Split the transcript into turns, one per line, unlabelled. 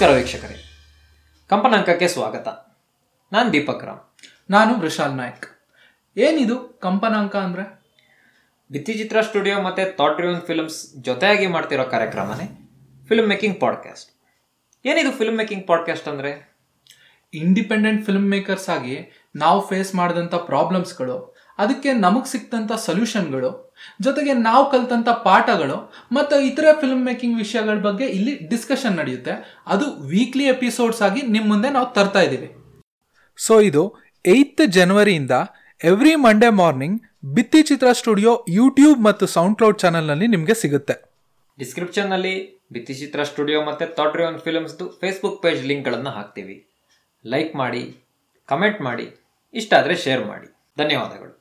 ನಮಸ್ಕಾರ ವೀಕ್ಷಕರೇ. ಕಂಪನಾಂಕಕ್ಕೆ ಸ್ವಾಗತ. ನಾನು ದೀಪಕ್ ರಾಮ್.
ನಾನು ವೃಷಾಲ್ ನಾಯ್ಕ್. ಏನಿದು ಕಂಪನಾಂಕ ಅಂದ್ರೆ?
ಭಿತ್ತಿಚಿತ್ರ ಸ್ಟುಡಿಯೋ ಮತ್ತು ಥಾಟ್ ಡ್ರಿವನ್ ಫಿಲ್ಮ್ಸ್ ಜೊತೆಯಾಗಿ ಮಾಡ್ತಿರೋ ಕಾರ್ಯಕ್ರಮನೇ ಫಿಲ್ಮ್ ಮೇಕಿಂಗ್ ಪಾಡ್ಕಾಸ್ಟ್ ಏನಿದು ಫಿಲ್ಮ್ ಮೇಕಿಂಗ್ ಪಾಡ್ಕಾಸ್ಟ್ ಅಂದರೆ?
ಇಂಡಿಪೆಂಡೆಂಟ್ ಫಿಲ್ಮ್ ಮೇಕರ್ಸ್ ಆಗಿ ನಾವು ಫೇಸ್ ಮಾಡಿದಂಥ ಪ್ರಾಬ್ಲಮ್ಸ್ಗಳು ಅದಕ್ಕೆ ನಮಗೆ ಸಿಕ್ತಂಥ ಸೊಲ್ಯೂಷನ್ಗಳು ಜೊತೆಗೆ ನಾವು ಕಲ್ತಂಥ ಪಾಠಗಳು, ಮತ್ತು ಇತರೆ ಫಿಲ್ಮ್ ಮೇಕಿಂಗ್ ವಿಷಯಗಳ ಬಗ್ಗೆ ಇಲ್ಲಿ ಡಿಸ್ಕಷನ್ ನಡೆಯುತ್ತೆ. ಅದು ವೀಕ್ಲಿ ಎಪಿಸೋಡ್ಸ್ ಆಗಿ ನಿಮ್ಮ ಮುಂದೆ ನಾವು ತರ್ತಾ ಇದ್ದೀವಿ ಸೊ ಇದು ಏಯ್ತ್ ಜನವರಿಯಿಂದ every Monday morning Bhittichitra studio YouTube ಮತ್ತು ಸೌಂಡ್ ಕ್ಲೌಡ್ ಚಾನಲ್ನಲ್ಲಿ ನಿಮಗೆ ಸಿಗುತ್ತೆ.
ಡಿಸ್ಕ್ರಿಪ್ಷನ್ನಲ್ಲಿ ಭಿತ್ತಿಚಿತ್ರ ಸ್ಟುಡಿಯೋ ಮತ್ತು ಥಾಟ್ ಒನ್ ಫಿಲ್ಮ್ಸ್ದು ಫೇಸ್ಬುಕ್ ಪೇಜ್ ಲಿಂಕ್ಗಳನ್ನು ಹಾಕ್ತೀವಿ. ಲೈಕ್ ಮಾಡಿ ಕಮೆಂಟ್ ಮಾಡಿ ಇಷ್ಟ ಆದರೆ ಶೇರ್ ಮಾಡಿ. ಧನ್ಯವಾದಗಳು.